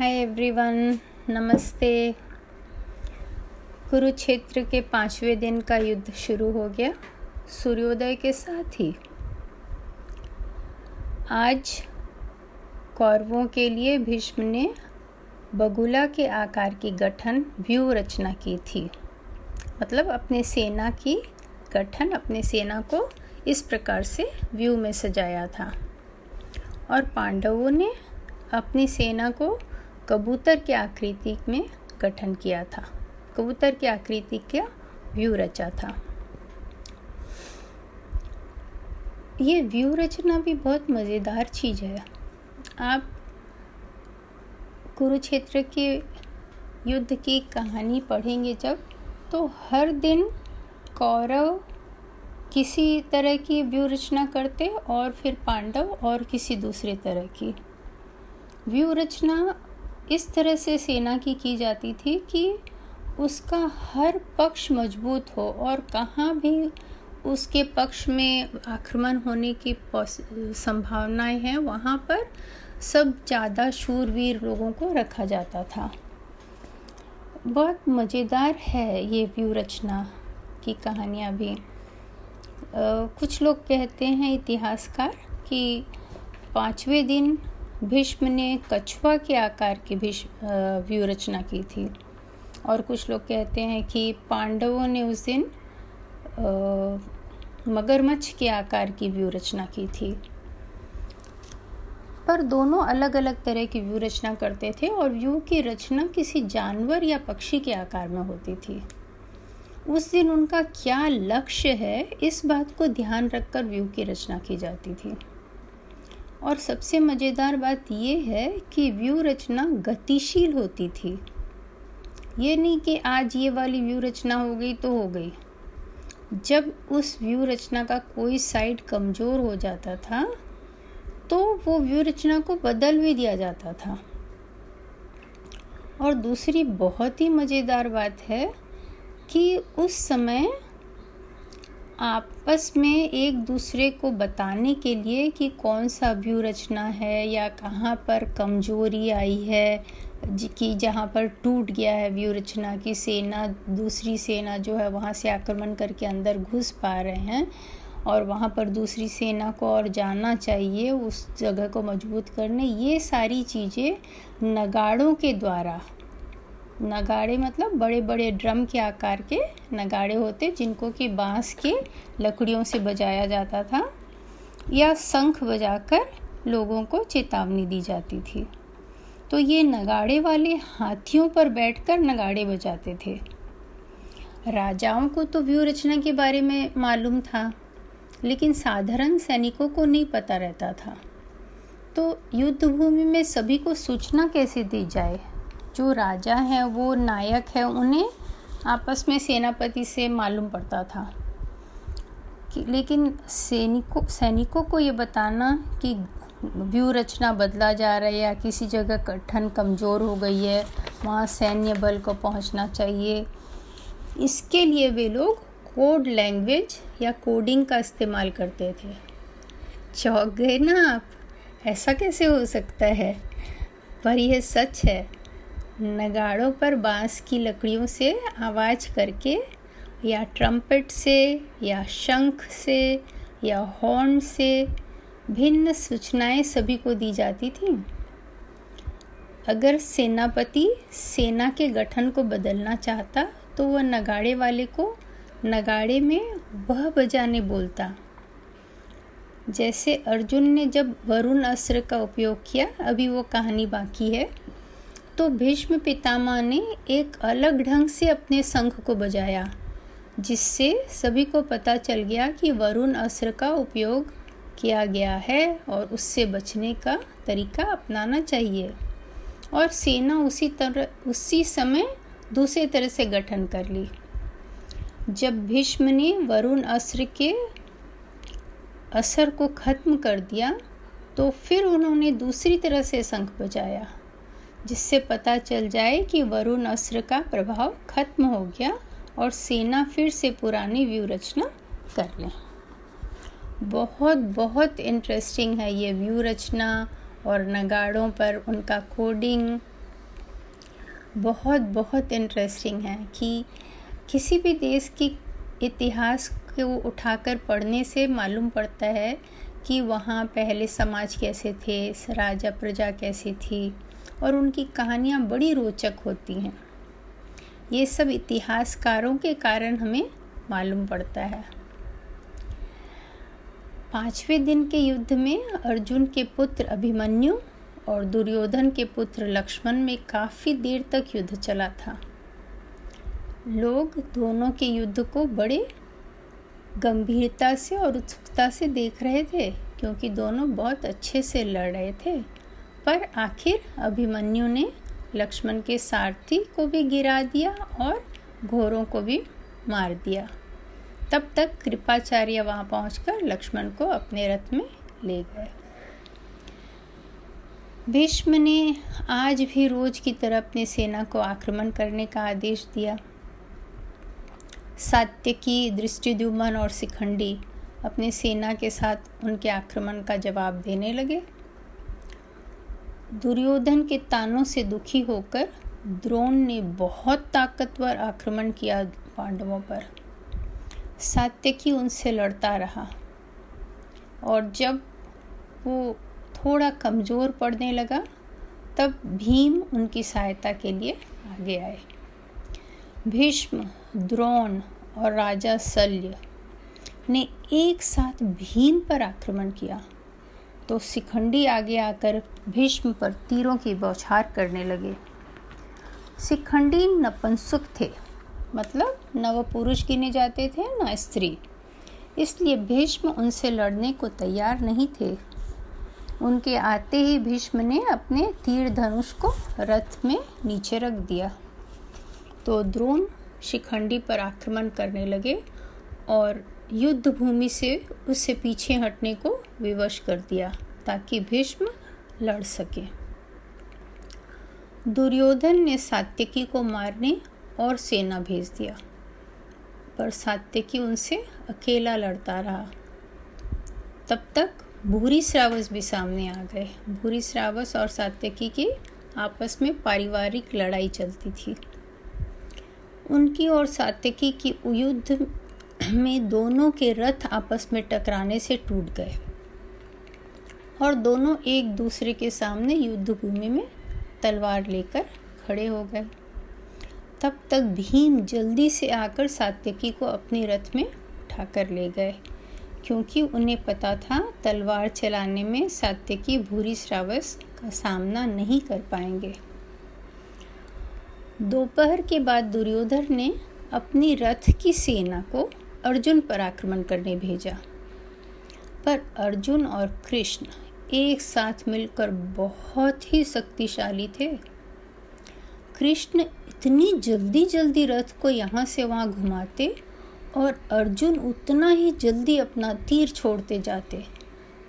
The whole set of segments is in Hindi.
हाय एवरीवन नमस्ते। कुरुक्षेत्र के पाँचवें दिन का युद्ध शुरू हो गया। सूर्योदय के साथ ही। आज कौरवों के लिए भीष्म ने बगुला के आकार की गठन व्यू रचना की थी। मतलब अपने सेना की गठन, अपने सेना को इस प्रकार से व्यू में सजाया था। और पांडवों ने अपनी सेना को कबूतर के आकृति में गठन किया था। कबूतर की आकृति का व्यू रचा था। ये व्यू रचना भी बहुत मज़ेदार चीज़ है। आप कुरुक्षेत्र के युद्ध की कहानी पढ़ेंगे जब तो हर दिन कौरव किसी तरह की व्यू रचना करते और फिर पांडव और किसी दूसरे तरह की। व्यू रचना इस तरह से सेना की की जाती थी कि उसका हर पक्ष मज़बूत हो और कहाँ भी उसके पक्ष में आक्रमण होने की संभावनाएँ हैं वहाँ पर सब ज़्यादा शूरवीर लोगों को रखा जाता था। बहुत मज़ेदार है ये व्यू रचना की कहानियाँ भी। आ, कुछ लोग कहते हैं इतिहासकार कि पाँचवें दिन भीष्म ने कछुआ के आकार की भीष्म व्यू रचना की थी। और कुछ लोग कहते हैं कि पांडवों ने उस दिन मगरमच्छ के आकार की व्यू रचना की थी। पर दोनों अलग अलग तरह की व्यू रचना करते थे और व्यू की रचना किसी जानवर या पक्षी के आकार में होती थी। उस दिन उनका क्या लक्ष्य है, इस बात को ध्यान रखकर व्यू की रचना की जाती थी। और सबसे मज़ेदार बात ये है कि व्यू रचना गतिशील होती थी। ये नहीं कि आज ये वाली व्यू रचना हो गई तो हो गई। जब उस व्यू रचना का कोई साइड कमज़ोर हो जाता था तो वो व्यू रचना को बदल भी दिया जाता था। और दूसरी बहुत ही मज़ेदार बात है कि उस समय आपस में एक दूसरे को बताने के लिए कि कौन सा व्यू रचना है या कहाँ पर कमज़ोरी आई है कि जहाँ पर टूट गया है व्यू रचना की सेना, दूसरी सेना जो है वहाँ से आक्रमण करके अंदर घुस पा रहे हैं और वहाँ पर दूसरी सेना को और जाना चाहिए, उस जगह को मज़बूत करने, ये सारी चीज़ें नगाड़ों के द्वारा नगाड़े मतलब बड़े बड़े ड्रम के आकार के नगाड़े होते, जिनको कि बाँस के लकड़ियों से बजाया जाता था या शंख बजाकर लोगों को चेतावनी दी जाती थी। तो ये नगाड़े वाले हाथियों पर बैठकर नगाड़े बजाते थे। राजाओं को तो व्यू रचना के बारे में मालूम था, लेकिन साधारण सैनिकों को नहीं पता रहता था। तो युद्ध भूमि में सभी को सूचना कैसे दी जाए? जो राजा हैं, वो नायक है, उन्हें आपस में सेनापति से मालूम पड़ता था। कि लेकिन सैनिकों सैनिकों को ये बताना कि व्यू रचना बदला जा रहा है या किसी जगह गठन कमज़ोर हो गई है, वहाँ सैन्य बल को पहुँचना चाहिए। इसके लिए वे लोग कोड लैंग्वेज या कोडिंग का इस्तेमाल करते थे। चौक गए ना आप, ऐसा कैसे हो सकता है? पर यह सच है नगाड़ों पर बाँस की लकड़ियों से आवाज़ करके, या ट्रम्पेट से, या शंख से, या हॉर्न से भिन्न सूचनाएँ सभी को दी जाती थी। अगर सेनापति सेना के गठन को बदलना चाहता तो वह नगाड़े वाले को नगाड़े में वह बजाने बोलता। जैसे अर्जुन ने जब वरुण अस्त्र का उपयोग किया, अभी वो कहानी बाकी है। तो भीष्म पितामह ने एक अलग ढंग से अपने शंख को बजाया, जिससे सभी को पता चल गया कि वरुण अस्त्र का उपयोग किया गया है और उससे बचने का तरीका अपनाना चाहिए। और सेना उसी तरह, उसी समय दूसरे तरह से गठन कर ली। जब भीष्म ने वरुण अस्त्र के असर को ख़त्म कर दिया तो फिर उन्होंने दूसरी तरह से शंख बजाया। जिससे पता चल जाए कि वरुण अस्त्र का प्रभाव खत्म हो गया और सेना फिर से पुरानी व्यू रचना कर लें। बहुत बहुत इंटरेस्टिंग है ये व्यू रचना और नगाड़ों पर उनका कोडिंग बहुत बहुत इंटरेस्टिंग है कि किसी भी देश की इतिहास को उठाकर पढ़ने से मालूम पड़ता है कि वहाँ पहले समाज कैसे थे, राजा प्रजा कैसी थी। और उनकी कहानियाँ बड़ी रोचक होती हैं। ये सब इतिहासकारों के कारण हमें मालूम पड़ता है। पाँचवें दिन के युद्ध में अर्जुन के पुत्र अभिमन्यु और दुर्योधन के पुत्र लक्ष्मण में काफ़ी देर तक युद्ध चला था। लोग दोनों के युद्ध को बड़े गंभीरता से और उत्सुकता से देख रहे थे, क्योंकि दोनों बहुत अच्छे से लड़ रहे थे। पर आखिर अभिमन्यु ने लक्ष्मण के सारथी को भी गिरा दिया और घोरों को भी मार दिया। तब तक कृपाचार्य वहाँ पहुंचकर लक्ष्मण को अपने रथ में ले गए। भीष्म ने आज भी रोज की तरह अपनी सेना को आक्रमण करने का आदेश दिया। सात्यकी, दृष्टिद्युमन और शिखंडी अपनी सेना के साथ उनके आक्रमण का जवाब देने लगे। दुर्योधन के तानों से दुखी होकर द्रोण ने बहुत ताकतवर आक्रमण किया पांडवों पर। सात्यकी उनसे लड़ता रहा और जब वो थोड़ा कमज़ोर पड़ने लगा, तब भीम उनकी सहायता के लिए आगे आए। भीष्म, द्रोण और राजा शल्य ने एक साथ भीम पर आक्रमण किया। तो शिखंडी आगे आकर भीष्म पर तीरों की बौछार करने लगे। शिखंडी नपंसुक थे मतलब नव पुरुष गिने जाते थे, न स्त्री। इसलिए भीष्म उनसे लड़ने को तैयार नहीं थे। उनके आते ही भीष्म ने अपने तीर धनुष को रथ में नीचे रख दिया। तो द्रोण शिखंडी पर आक्रमण करने लगे और युद्ध भूमि से उससे पीछे हटने को विवश कर दिया, ताकि भीष्म लड़ सके। दुर्योधन ने सात्यकी को मारने और सेना भेज दिया, पर सात्यकी उनसे अकेला लड़ता रहा। तब तक भूरी श्रावस भी सामने आ गए। भूरी श्रावस और सात्यकी की आपस में पारिवारिक लड़ाई चलती थी। उनकी और सात्यकी की युद्ध में दोनों के रथ आपस में टकराने से टूट गए और दोनों एक दूसरे के सामने युद्ध भूमि में तलवार लेकर खड़े हो गए। तब तक भीम जल्दी से आकर सात्यकी को अपने रथ में उठाकर ले गए, क्योंकि उन्हें पता था तलवार चलाने में सात्यकी भूरी श्रावस का सामना नहीं कर पाएँगे। दोपहर के बाद दुर्योधन ने अपनी रथ की सेना को अर्जुन पर आक्रमण करने भेजा। पर अर्जुन और कृष्ण एक साथ मिलकर बहुत ही शक्तिशाली थे। कृष्ण इतनी जल्दी जल्दी रथ को यहाँ से वहाँ घुमाते और अर्जुन उतना ही जल्दी अपना तीर छोड़ते जाते।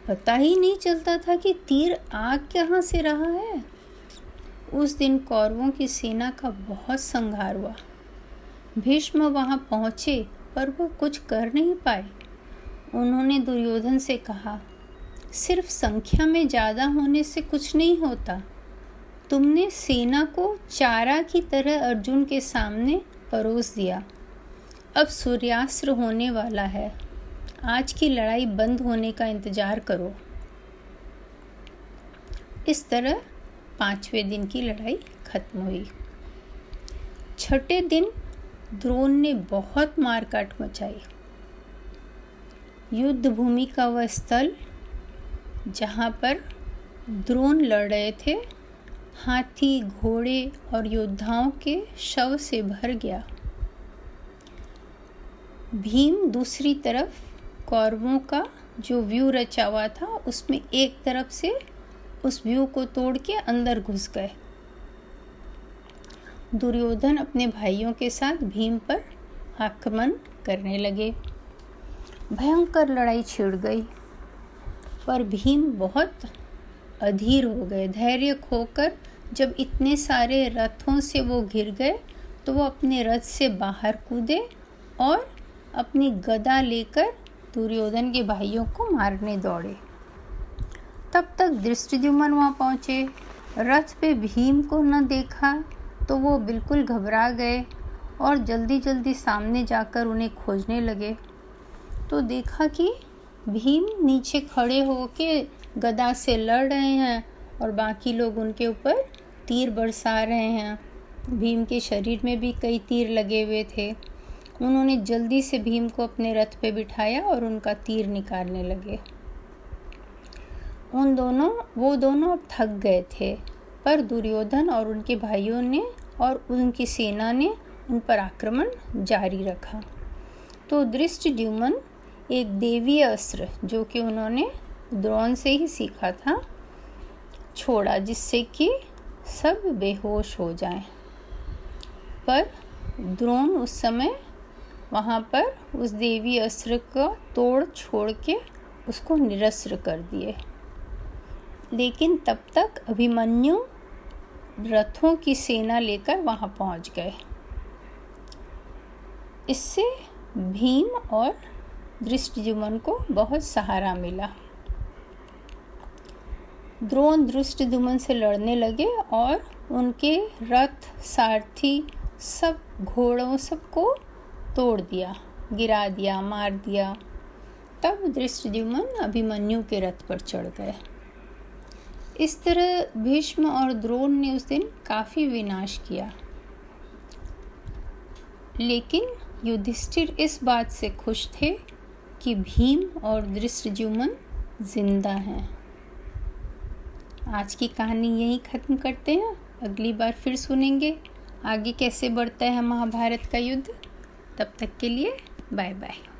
पता ही नहीं चलता था कि तीर आग कहाँ से रहा है। उस दिन कौरवों की सेना का बहुत संहार हुआ। भीष्म वहाँ पहुँचे पर वो कुछ कर नहीं पाए। उन्होंने दुर्योधन से कहा, सिर्फ़ संख्या में ज़्यादा होने से कुछ नहीं होता। तुमने सेना को चारा की तरह अर्जुन के सामने परोस दिया। अब सूर्यास्त्र होने वाला है। आज की लड़ाई बंद होने का इंतज़ार करो। इस तरह पाँचवें दिन की लड़ाई खत्म हुई। छठे दिन द्रोण ने बहुत मारकाट मचाई। युद्ध भूमि का वह स्थल, जहाँ पर द्रोण लड़ रहे थे, हाथी, घोड़े और योद्धाओं के शव से भर गया। भीम दूसरी तरफ़ कौरवों का जो व्यू रचा हुआ था, उसमें एक तरफ़ से उस व्यू को तोड़ के अंदर घुस गए। दुर्योधन अपने भाइयों के साथ भीम पर आक्रमण करने लगे। भयंकर लड़ाई छिड़ गई, पर भीम बहुत अधीर हो गए। धैर्य खोकर जब इतने सारे रथों से वो घिर गए तो वो अपने रथ से बाहर कूदे और अपनी गदा लेकर दुर्योधन के भाइयों को मारने दौड़े। तब तक दृष्टिजुमन वहाँ पहुँचे। रथ पे भीम को न देखा तो वो बिल्कुल घबरा गए और जल्दी जल्दी सामने जाकर उन्हें खोजने लगे। तो देखा कि भीम नीचे खड़े होके गदा से लड़ रहे हैं और बाकी लोग उनके ऊपर तीर बरसा रहे हैं। भीम के शरीर में भी कई तीर लगे हुए थे। उन्होंने जल्दी से भीम को अपने रथ पे बिठाया और उनका तीर निकालने लगे। उन दोनों, वो दोनों अब थक गए थे, पर दुर्योधन और उनके भाइयों ने और उनकी सेना ने उन पर आक्रमण जारी रखा। तो दृष्ट ड्यूमन एक देवीय अस्त्र जो कि उन्होंने द्रोण से ही सीखा था, छोड़ा जिससे कि सब बेहोश हो जाए। पर द्रोण उस समय वहाँ पर उस देवी अस्त्र का तोड़ छोड़ के उसको निरस्त्र कर दिए। लेकिन तब तक अभिमन्यु रथों की सेना लेकर वहाँ पहुँच गए। इससे भीम और दृष्टिजुमन को बहुत सहारा मिला। द्रोण दृष्टिदुमन से लड़ने लगे और उनके रथ, सारथी सब घोड़ों सबको तोड़ दिया, गिरा दिया, मार दिया। तब दृष्टिद्युमन अभिमन्यु के रथ पर चढ़ गए। इस तरह भीष्म और द्रोण ने उस दिन काफ़ी विनाश किया। लेकिन युधिष्ठिर इस बात से खुश थे कि भीम और दृष्टजुमन ज़िंदा हैं। आज की कहानी यहीं ख़त्म करते हैं। अगली बार फिर सुनेंगे। आगे कैसे बढ़ता है महाभारत का युद्ध? तब तक के लिए बाय बाय